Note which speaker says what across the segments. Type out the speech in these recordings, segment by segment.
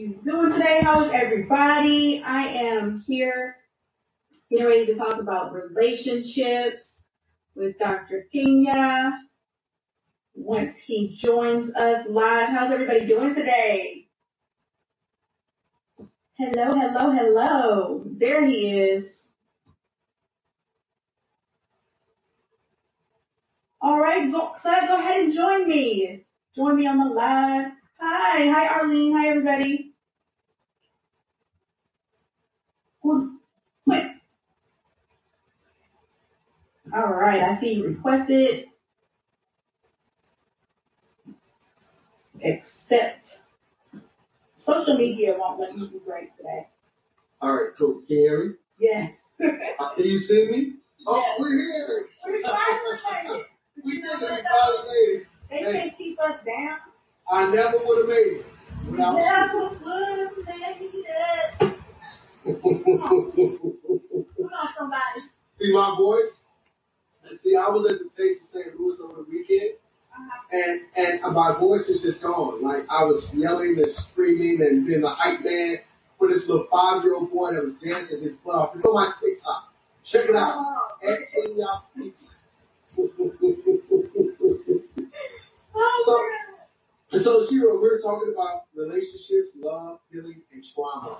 Speaker 1: you doing today? How's everybody? I am here getting ready to talk about relationships with Dr. Kenya once he joins us live. How's everybody doing today? Hello, hello, hello. There he is. All right, go, so go ahead and join me. Join me on the live. Hi, hi Arlene, hi everybody. All right, I see you requested. Accept. Social media won't let me do great today.
Speaker 2: All right, cool. Can you hear me?
Speaker 1: Yes.
Speaker 2: Uh, Can you see me? Oh,
Speaker 1: Yes.
Speaker 2: we're here.
Speaker 1: We're finally.
Speaker 2: We did it. We finally made it.
Speaker 1: They can't keep us down.
Speaker 2: I never would have made it without
Speaker 1: Never would have made it.
Speaker 2: See my voice. And see, I was at the Taste of St. Louis over the weekend,
Speaker 1: Uh-huh.
Speaker 2: and and my voice is just gone. Like I was yelling and screaming and being the hype man for this little five year old boy that was dancing his butt off. It's on my TikTok. Check it out. At y'all speaks.
Speaker 1: Oh,
Speaker 2: So- And so, Shiro, we we're talking about relationships, love, healing, and trauma.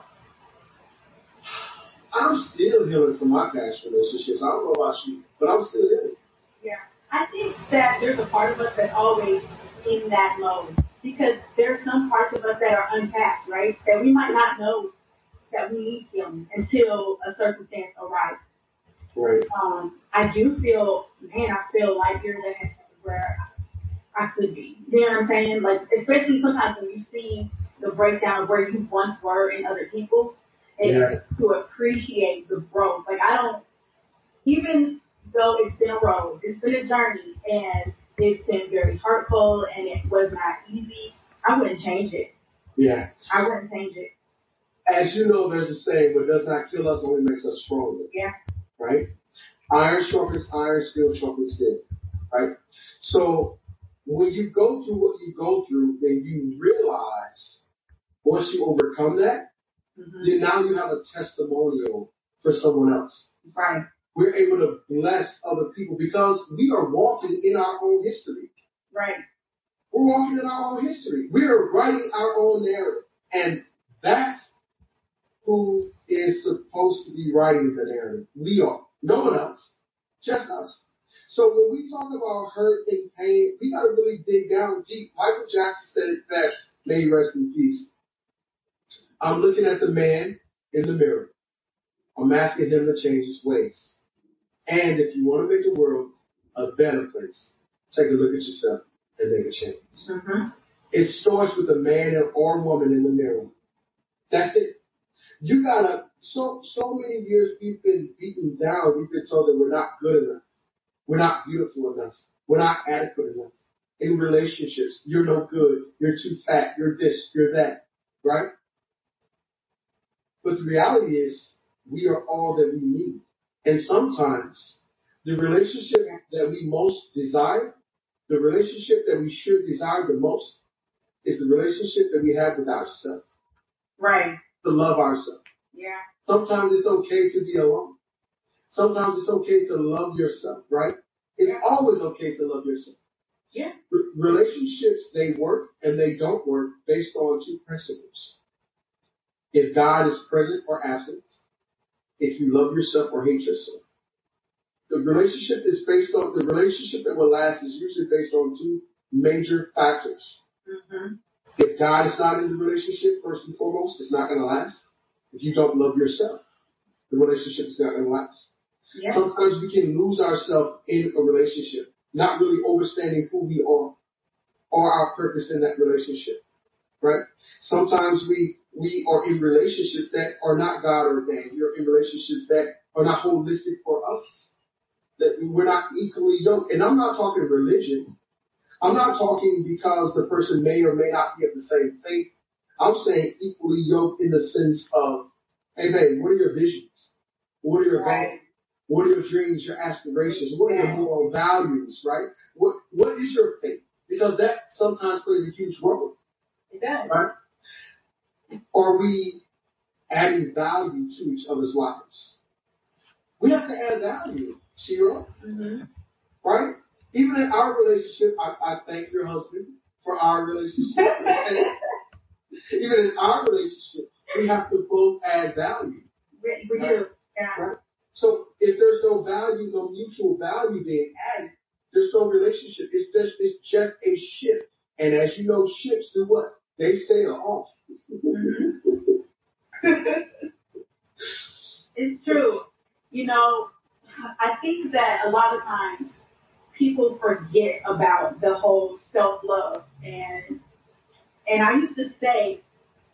Speaker 2: I'm still healing from my past relationships. I don't know about you, but I'm still healing.
Speaker 1: Yeah. I think that there's a part of us that's always in that mode because there's some parts of us that are untapped, right? That we might not know that we need healing until a circumstance arises.
Speaker 2: Right.
Speaker 1: Um, I do feel, man, I feel like you're there where I could be. You know what I'm saying? Like, especially sometimes when you see the breakdown of where you once were in other people, and
Speaker 2: Yeah.
Speaker 1: to appreciate the growth. Like, I don't, even though it's been a road, it's been a journey, and it's been very hurtful, and it was not easy, I wouldn't change it.
Speaker 2: Yeah.
Speaker 1: I wouldn't change it.
Speaker 2: As you know, there's a saying, what does not kill us only makes us stronger.
Speaker 1: Yeah.
Speaker 2: Right? Iron sharpens iron, steel sharpens steel. Right? So, when you go through what you go through, then you realize, once you overcome that,
Speaker 1: hmm
Speaker 2: then now you have a testimonial for someone else.
Speaker 1: Right.
Speaker 2: We're able to bless other people because we are walking in our own history.
Speaker 1: Right.
Speaker 2: We're walking in our own history. We are writing our own narrative. And that's who is supposed to be writing the narrative. We are. No one else. Just us. So when we talk about hurt and pain, we gotta really dig down deep. Michael Jackson said it best. May he rest in peace. I'm looking at the man in the mirror. I'm asking him to change his ways. And if you want to make the world a better place, take a look at yourself and make a change.
Speaker 1: hmm
Speaker 2: It starts with a man or woman in the mirror. That's it. You gotta, so, so many years we've been beaten down. We've been told that we're not good enough. We're not beautiful enough. We're not adequate enough. In relationships, you're no good. You're too fat. You're this. You're that. Right? But the reality is, we are all that we need. And sometimes, the relationship that we most desire, the relationship that we should desire the most, is the relationship that we have with ourselves,
Speaker 1: Right.
Speaker 2: to love ourselves.
Speaker 1: Yeah.
Speaker 2: Sometimes it's okay to be alone. Sometimes it's okay to love yourself, right? It's always okay to love yourself.
Speaker 1: Yeah.
Speaker 2: Re- relationships, they work and they don't work based on two principles. If God is present or absent, if you love yourself or hate yourself. The relationship is based on, the relationship that will last is usually based on two major factors.
Speaker 1: hmm
Speaker 2: If God is not in the relationship, first and foremost, it's not going to last. If you don't love yourself, the relationship is not going to last.
Speaker 1: Yeah.
Speaker 2: Sometimes we can lose ourselves in a relationship, not really understanding who we are or our purpose in that relationship, right? Sometimes we, we are in relationships that are not God ordained. You're in relationships that are not holistic for us, that we're not equally yoked. And I'm not talking religion. I'm not talking because the person may or may not be of the same faith. I'm saying equally yoked in the sense of, hey babe, what are your visions? What are your goals? What are your dreams, your aspirations? What are your moral values, right? What What is your faith? Because that sometimes plays a huge role,
Speaker 1: Does.
Speaker 2: right? are we adding value to each other's lives? We have to add value, Shira. Mm-hmm. Right? Even in our relationship, I, I thank your husband for our relationship. even in our relationship, we have to both add value.
Speaker 1: We, we right? do. Yeah.
Speaker 2: Right? So if there's no value, no mutual value being added, there's no relationship. It's just it's just a ship. And as you know, ships do what? They stay off. Mm-hmm.
Speaker 1: it's true. You know, I think that a lot of times people forget about the whole self love and and I used to say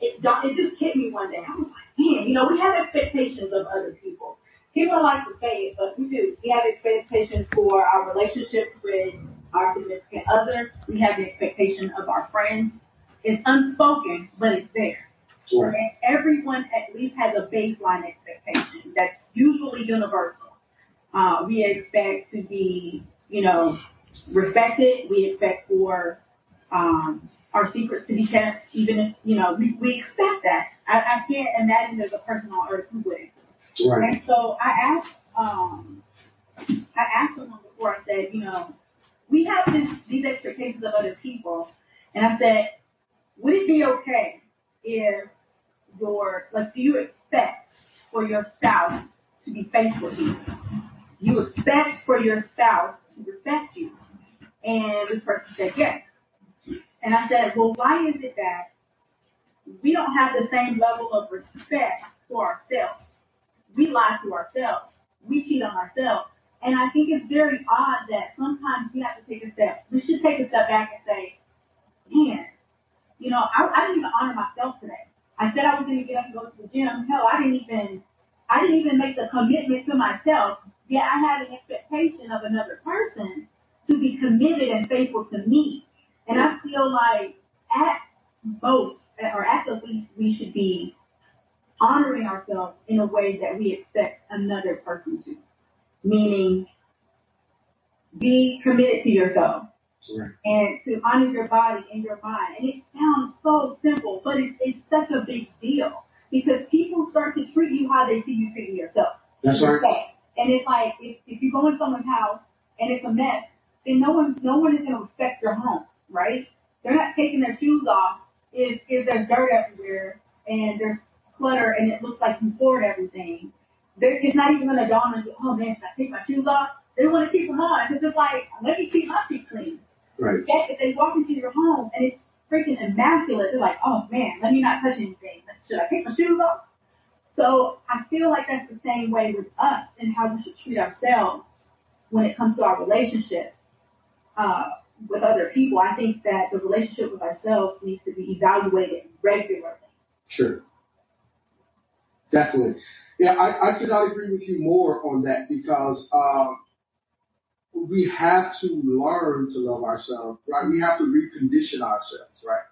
Speaker 1: it it just hit me one day. I was like, man, you know, we have expectations of other people. People like to say it, but we do. We have expectations for our relationships with our significant other. We have the expectation of our friends. It's unspoken, but it's there. Sure. And everyone at least has a baseline expectation that's usually universal. Uh, we expect to be, you know, respected. We expect for um, our secrets to be kept, even if, you know, we, we expect that. I, I can't imagine there's a person on earth who wouldn't. Right. And so I asked, um, I asked someone before, I said, you know, we have this, these expectations of other people. And I said, be okay if your, like, do you expect for your spouse to be faithful to you? You expect for your spouse to respect you. And this person said yes. And I said, well, why is it that we don't have the same level of respect for ourselves? We lie to ourselves. We cheat on ourselves. And I think it's very odd that sometimes we have to take a step. We should take a step back and say, man, you know, I, I didn't even honor myself today. I said I was going to get up and go to the gym. Hell, I didn't even, I didn't even make the commitment to myself. Yet I had an expectation of another person to be committed and faithful to me. And I feel like at most, or at the least, we should be honoring ourselves in a way that we expect another person to. Meaning, be committed to yourself. Right. And to honor your body and your mind. And it sounds so simple, but it's, it's such a big deal because people start to treat you how they see you treating yourself.
Speaker 2: That's right.
Speaker 1: And it's like, if, if you go in someone's house and it's a mess, then no one, no one is going to respect your home, right? They're not taking their shoes off if, if there's dirt everywhere and there's clutter and it looks like you poured everything. They're, it's not even going to dawn on you, oh man, should I take my shoes off? They want to keep them on because it's like, let me keep my feet clean.
Speaker 2: Right.
Speaker 1: Yet if they walk into your home and it's freaking immaculate, they're like, oh man, let me not touch anything. Should I take my shoes off? So I feel like that's the same way with us and how we should treat ourselves when it comes to our relationship uh, with other people. I think that the relationship with ourselves needs to be evaluated regularly.
Speaker 2: Sure. Definitely. Yeah, I, I could not agree with you more on that because um, we have to learn to love ourselves, right? We have to recondition ourselves, right?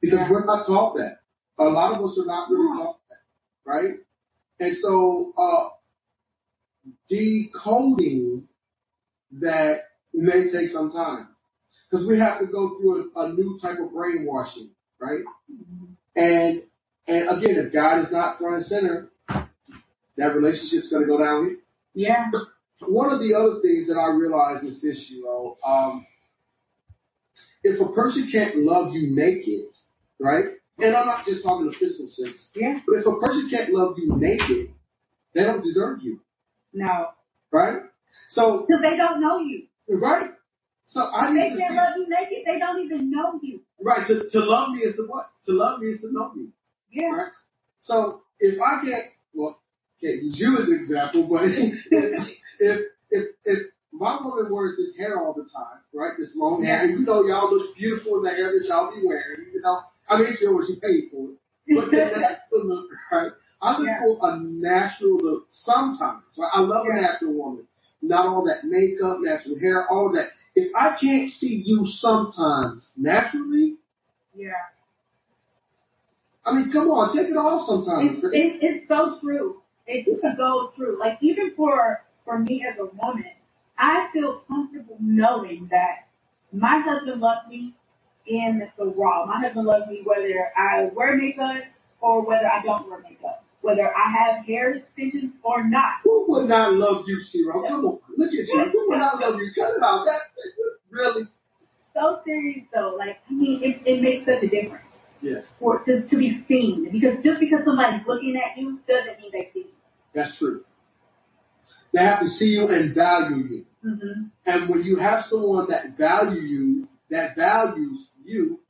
Speaker 2: Because yeah. we're not taught that. A lot of us are not really taught that, right? And so, uh, decoding that may take some time because we have to go through a, a, new type of brainwashing, right? Mm-hmm. And and again, if God is not front and center, that relationship's going to go down.
Speaker 1: Yeah.
Speaker 2: One of the other things that I realize is this, you know, um, if a person can't love you naked, right? And I'm not just talking the physical sense.
Speaker 1: Yeah.
Speaker 2: But if a person can't love you naked, they don't deserve you.
Speaker 1: No.
Speaker 2: Right? So.
Speaker 1: Because they don't know you.
Speaker 2: Right? So I
Speaker 1: need they can't love you naked. They don't even know you.
Speaker 2: Right. To, to love me is to what? To love me is to know me.
Speaker 1: Yeah. Right?
Speaker 2: So if I can't, well, can't use you as an example, but if, if, if, my woman wears this hair all the time, right? This long hair, and you know y'all look beautiful in the hair that y'all be wearing, you know. I mean, sure what she paid for it. But the natural look, right? I look yeah. for a natural look sometimes. Right? I love yeah. a natural woman. Not all that makeup, natural hair, all that. If I can't see you sometimes naturally,
Speaker 1: yeah.
Speaker 2: I mean, come on, take it off sometimes.
Speaker 1: It's, it, it's so true. It's so true. Like even for for me as a woman, I feel comfortable knowing that my husband loves me in the raw. My husband loves me whether I wear makeup or whether I don't wear makeup, whether I have hair extensions or not.
Speaker 2: Who would not love you, Shiro? Come on, look at you. Who would not love you? Cut it out. That really.
Speaker 1: So serious though, like I mean, it, it makes such a difference
Speaker 2: Yes,
Speaker 1: for to to be seen because just because somebody's looking at you doesn't mean they see you.
Speaker 2: that's true. They have to see you and value you.
Speaker 1: Mm-hmm.
Speaker 2: And when you have someone that value you, that values you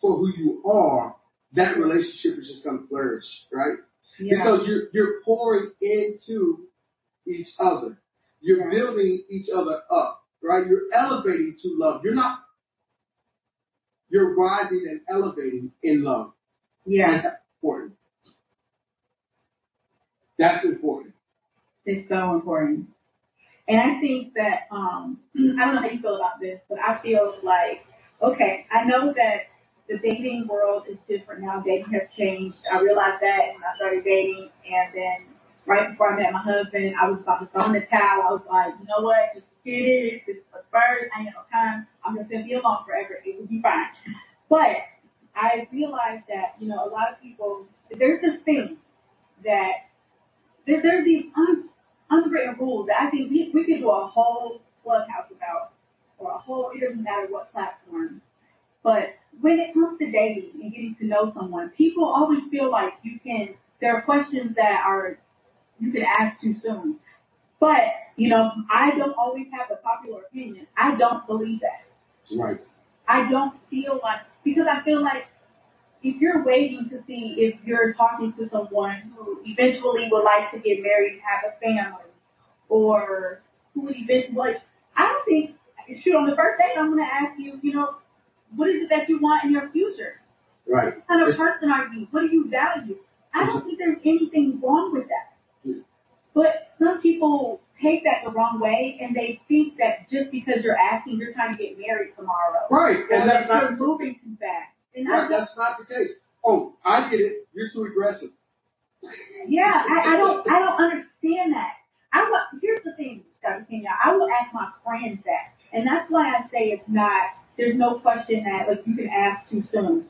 Speaker 2: for who you are, that relationship is just going to flourish, right?
Speaker 1: Yeah.
Speaker 2: Because you're you're pouring into each other. You're
Speaker 1: Right.
Speaker 2: building each other up, right? You're elevating to love. You're not. You're rising and elevating in love.
Speaker 1: yeah,
Speaker 2: And that's important. That's important.
Speaker 1: It's so important. And I think that um I don't know how you feel about this, but I feel like okay, I know that the dating world is different now. Dating has changed. I realized that when I started dating and then right before I met my husband, I was about to throw in the towel. I was like, you know what, just get it. This is the first. I ain't no time. I'm just gonna be alone forever. It will be fine. But I realized that, you know, a lot of people there's this thing that there, there are these un, unwritten rules that I think we, we could do a whole clubhouse about, or a whole, it doesn't matter what platform. But when it comes to dating and getting to know someone, people always feel like you can, there are questions that are, you can ask too soon. But, you know, I don't always have a popular opinion. I don't believe that.
Speaker 2: Right.
Speaker 1: I don't feel like, because I feel like if you're waiting to see if you're talking to someone who eventually would like to get married and have a family, or who would eventually, like, I don't think, shoot, on the first date, I'm going to ask you, you know, what is it that you want in your future?
Speaker 2: Right.
Speaker 1: What kind of
Speaker 2: It's-
Speaker 1: person are you? What do you value? I don't think there's anything wrong with that.
Speaker 2: Hmm.
Speaker 1: But some people take that the wrong way and they think that just because you're asking, you're trying to get married tomorrow.
Speaker 2: Right. And that's not
Speaker 1: moving too fast. Don't,
Speaker 2: that's not the case. Oh, I get it. You're too aggressive.
Speaker 1: yeah, I, I don't, I don't understand that. I will, here's the thing, Dr. Kenya, I will ask my friends that. And that's why I say it's not, there's no question that like you can ask too soon.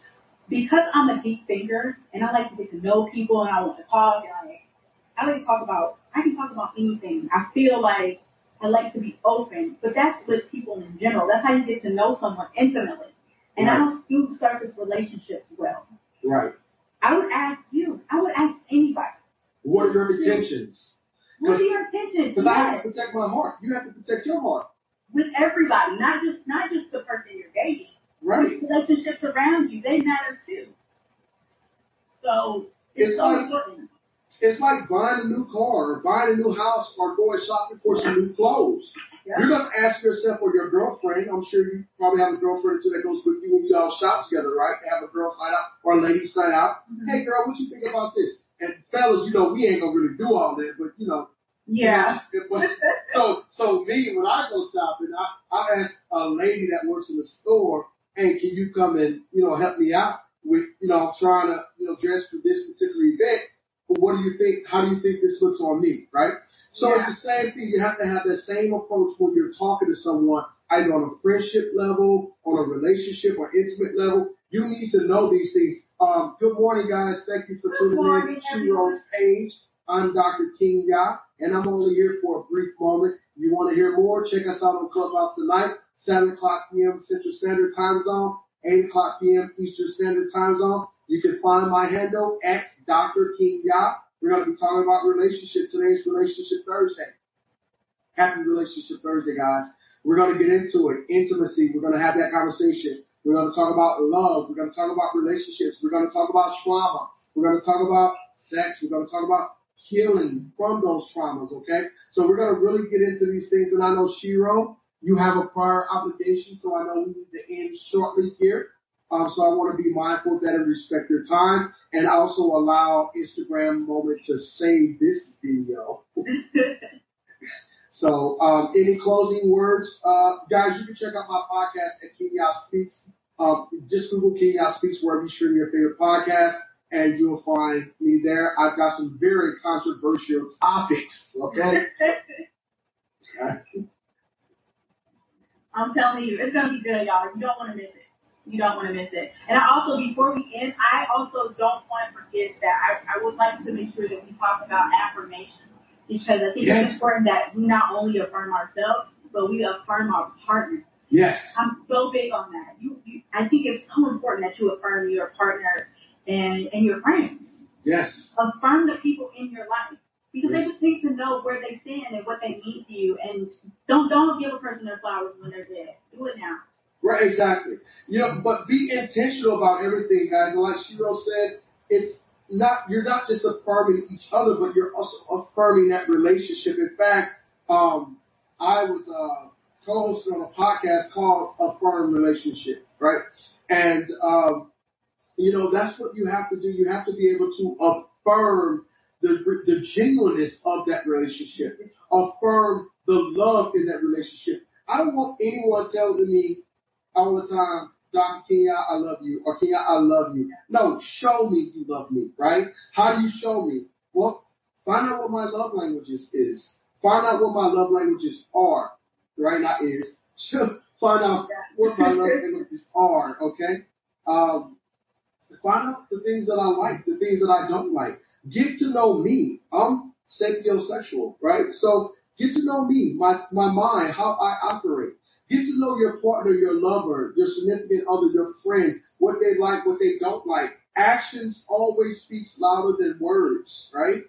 Speaker 1: Because I'm a deep thinker and I like to get to know people and I want to talk and I, I like to talk about, I can talk about anything. I feel like I like to be open, but that's with people in general. That's how you get to know someone intimately. And I
Speaker 2: Right.
Speaker 1: don't do surface relationships well.
Speaker 2: Right.
Speaker 1: I would ask you, I would ask anybody,
Speaker 2: What are your intentions?
Speaker 1: what are your intentions?
Speaker 2: Because I have to protect my heart. You have to protect your heart.
Speaker 1: with everybody, not just not just the person you're dating.
Speaker 2: Right.
Speaker 1: Relationships around you, they matter too. So it's,
Speaker 2: It's
Speaker 1: so
Speaker 2: like-
Speaker 1: important.
Speaker 2: It's like buying a new car or buying a new house or going shopping for some new clothes. Going to ask yourself or your girlfriend, I'm sure you probably have a girlfriend too that goes with you when you all shop together, right? Have a girls night out or a ladies night out.
Speaker 1: Mhm.
Speaker 2: Hey girl, what you think about this? And fellas, you know, we ain't to really do all that, but you know,
Speaker 1: Yeah.
Speaker 2: But, so, so me, when I go shopping, I, I ask a lady that works in the store, hey, can you come and, you know, help me out with, you know, I'm trying to, you know, dress for this particular event. But what do you think, how do you think this looks on me, right? So
Speaker 1: Yeah.
Speaker 2: it's the same thing. You have to have that same approach when you're talking to someone, either on a friendship level, on a relationship or intimate level. You need to know these things. Um, good morning, guys. Thank you for tuning in
Speaker 1: morning,
Speaker 2: to
Speaker 1: everyone.
Speaker 2: Chiro's page. I'm Dr. Kenya, and I'm only here for a brief moment. If You want to hear more? Check us out on Clubhouse tonight, 7 o'clock p.m. Central Standard Time Zone, 8 o'clock p.m. Eastern Standard Time Zone. You can find my handle at Dr. Kenya. We're going to be talking about relationship. Today's Relationship Thursday. Happy Relationship Thursday, guys. We're going to get into it. Intimacy. We're going to have that conversation. We're going to talk about love. We're going to talk about relationships. We're going to talk about trauma. We're going to talk about sex. We're going to talk about healing from those traumas, okay? So we're going to really get into these things. And I know, Shiro, you have a prior obligation, so I know we need to end shortly here. Um, so I want to be mindful of that and respect your time and also allow Instagram moment to save this video. So, um, any closing words? Uh, guys, you can check out my podcast at Kenya Speaks. Um, just Google Kenya Speaks wherever you stream your favorite podcast and you'll find me there. I've got some very controversial topics, okay?
Speaker 1: I'm telling you, it's gonna be good, y'all. You don't want to miss it. You don't want to miss it. And I also, before we end, I also don't want to forget that I, I would like to make sure that we talk about affirmation because I think
Speaker 2: Yes.
Speaker 1: it's important that we not only affirm ourselves, but we affirm our partner.
Speaker 2: Yes.
Speaker 1: I'm so big on that. You, you, I think it's so important that you affirm your partner and, and your friends.
Speaker 2: Yes.
Speaker 1: Affirm the people in your life. Because they just need to know where they stand and what they mean to you. And don't, don't give a person their flowers when they're dead. Do it now.
Speaker 2: Right, exactly. You know, but be intentional about everything, guys. And like Shiro said, it's not you're not just affirming each other, but you're also affirming that relationship. In fact, um, I was uh, co-hosting on a podcast called Affirm Relationship, right? And um, you know, that's what you have to do. You have to be able to affirm the the genuineness of that relationship, affirm the love in that relationship. I don't want anyone telling me all the time, Dr. Kenya, I love you, or Kenya, I love you. No, show me you love me, right? How do you show me? Well, find out what my love languages is. Find out what my love languages are, right? Not is. find out what my love languages are, okay? Um, find out the things that I like, the things that I don't like. Get to know me. I'm sapiosexual, right? So get to know me, my, my mind, how I operate. Get to know your partner, your lover, your significant other, your friend, what they like, what they don't like. Actions always speaks louder than words, right?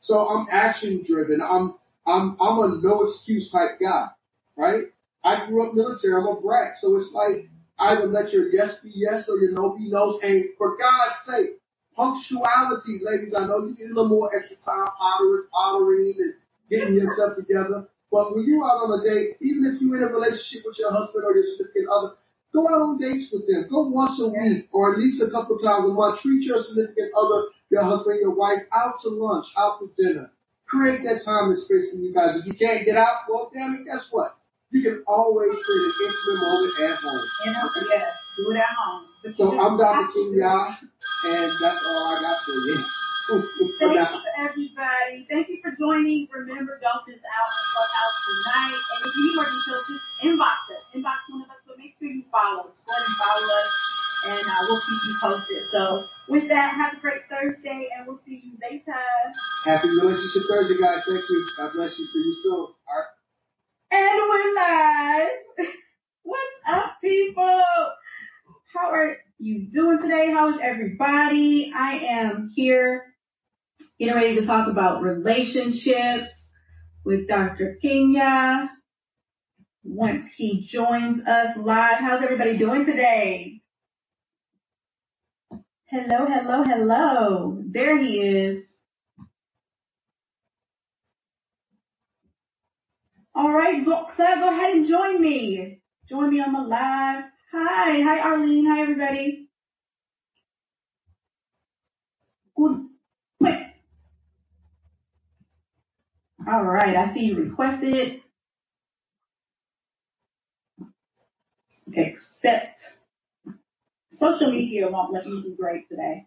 Speaker 2: So I'm action driven. I'm I'm I'm a no excuse type guy, right? I grew up military. I'm a brat, so it's like either let your yes be yes or your no be no. And for God's sake, punctuality, ladies. I know you need a little more extra time pottering, pottering, and getting yourself together. But when you're out on a date, even if you're in a relationship with your husband or your significant other, go out on dates with them. Go once a week or at least a couple times a month. Treat your significant other, your husband, your wife out to lunch, out to dinner. Create that time and space for you guys. If you can't get out, well, damn it, guess what? You can always create an intimate moment at home.
Speaker 1: You know, yeah, do it at home.
Speaker 2: So I'm Dr. Kenya, and that's all I got for you.
Speaker 1: Thank you everybody. Thank you for joining. Remember, don't miss out on Clubhouse tonight. And if you need more details, just inbox us. Inbox one of us, but make sure you follow us. Go ahead and follow us, and uh, we'll keep you posted. So with that, have a great Thursday, and we'll see you later.
Speaker 2: Happy Relationship Thursday, guys. Thank you. God bless you. See you soon. All right.
Speaker 1: And we're live. What's up, people? How are you doing today? How is everybody? I am here getting ready to talk about relationships with Dr. Kenya. Once he joins us live, how's everybody doing today? Hello, hello, hello. There he is. All right, Claire, go ahead and join me. Join me on the live. Hi, hi Arlene, hi everybody. Good. Quick. All right, I see you requested. Accept. Social media won't let me do great today.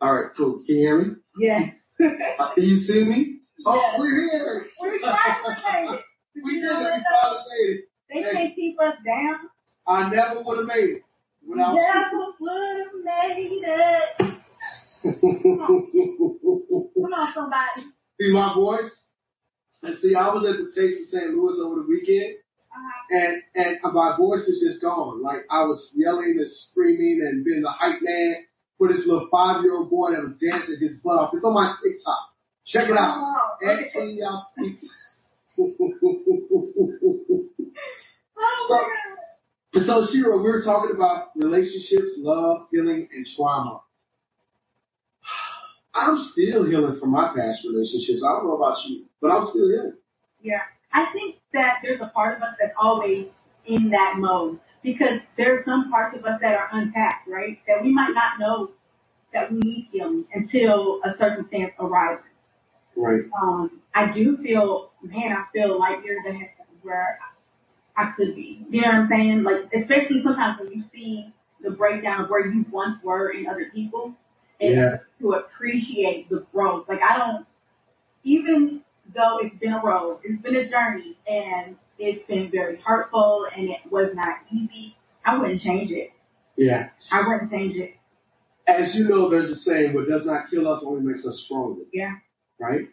Speaker 2: All right, cool. Can you hear me?
Speaker 1: Yes.
Speaker 2: Uh, can you see me? Oh,
Speaker 1: Yes.
Speaker 2: we're here.
Speaker 1: We're finally.
Speaker 2: We
Speaker 1: You
Speaker 2: did it. We
Speaker 1: though?
Speaker 2: finally made it.
Speaker 1: They can't keep us down.
Speaker 2: I never would have made it without
Speaker 1: Never would have made it. Come on, somebody.
Speaker 2: See my voice? And see, I was at the Taste of St. Louis over the weekend,
Speaker 1: Uh-huh.
Speaker 2: and and my voice is just gone. Like I was yelling and screaming and being the hype man for this little five year old boy that was dancing his butt off. It's on my TikTok. Check it out.
Speaker 1: Oh, okay.
Speaker 2: Y'all speaks.
Speaker 1: Oh,
Speaker 2: So-
Speaker 1: my God.
Speaker 2: And so, Shira, we were talking about relationships, love, healing, and trauma. I'm still healing from my past relationships. I don't know about you, but I'm still healing.
Speaker 1: Yeah. I think that there's a part of us that's always in that mode because there's some parts of us that are untapped, right? That we might not know that we need healing until a circumstance arises.
Speaker 2: Right.
Speaker 1: Um, I do feel, man, I feel light years ahead of where I could be. You know what I'm saying? Like, especially sometimes when you see the breakdown of where you once were in other people, and
Speaker 2: Yeah.
Speaker 1: to appreciate the growth. Like, I don't, even though it's been a road, it's been a journey, and it's been very hurtful, and it was not easy, I wouldn't change it.
Speaker 2: Yeah.
Speaker 1: I wouldn't change it.
Speaker 2: As you know, there's a saying, what does not kill us only makes us stronger.
Speaker 1: Yeah.
Speaker 2: Right?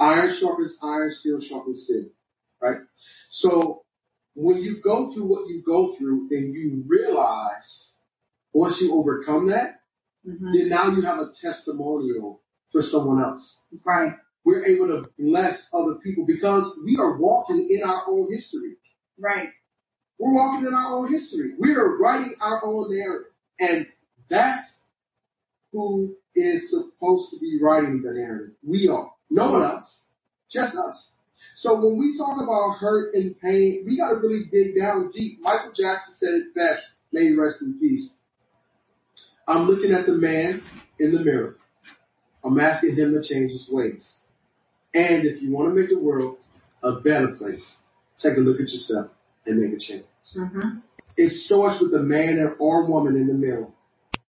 Speaker 2: Iron sharpens iron, steel sharpens steel. Right? So when you go through what you go through and you realize once you overcome that, mm-hmm. then now you have a testimonial for someone else.
Speaker 1: Right.
Speaker 2: We're able to bless other people because we are walking in our own history.
Speaker 1: Right.
Speaker 2: We're walking in our own history. We are writing our own narrative. And that's who is supposed to be writing the narrative. We are. No one else. Just us. So when we talk about hurt and pain, we gotta really dig down deep. Michael Jackson said it best. May he rest in peace. I'm looking at the man in the mirror. I'm asking him to change his ways. And if you want to make the world a better place, take a look at yourself and make a change. Mm-hmm. It starts with the man or woman in the mirror.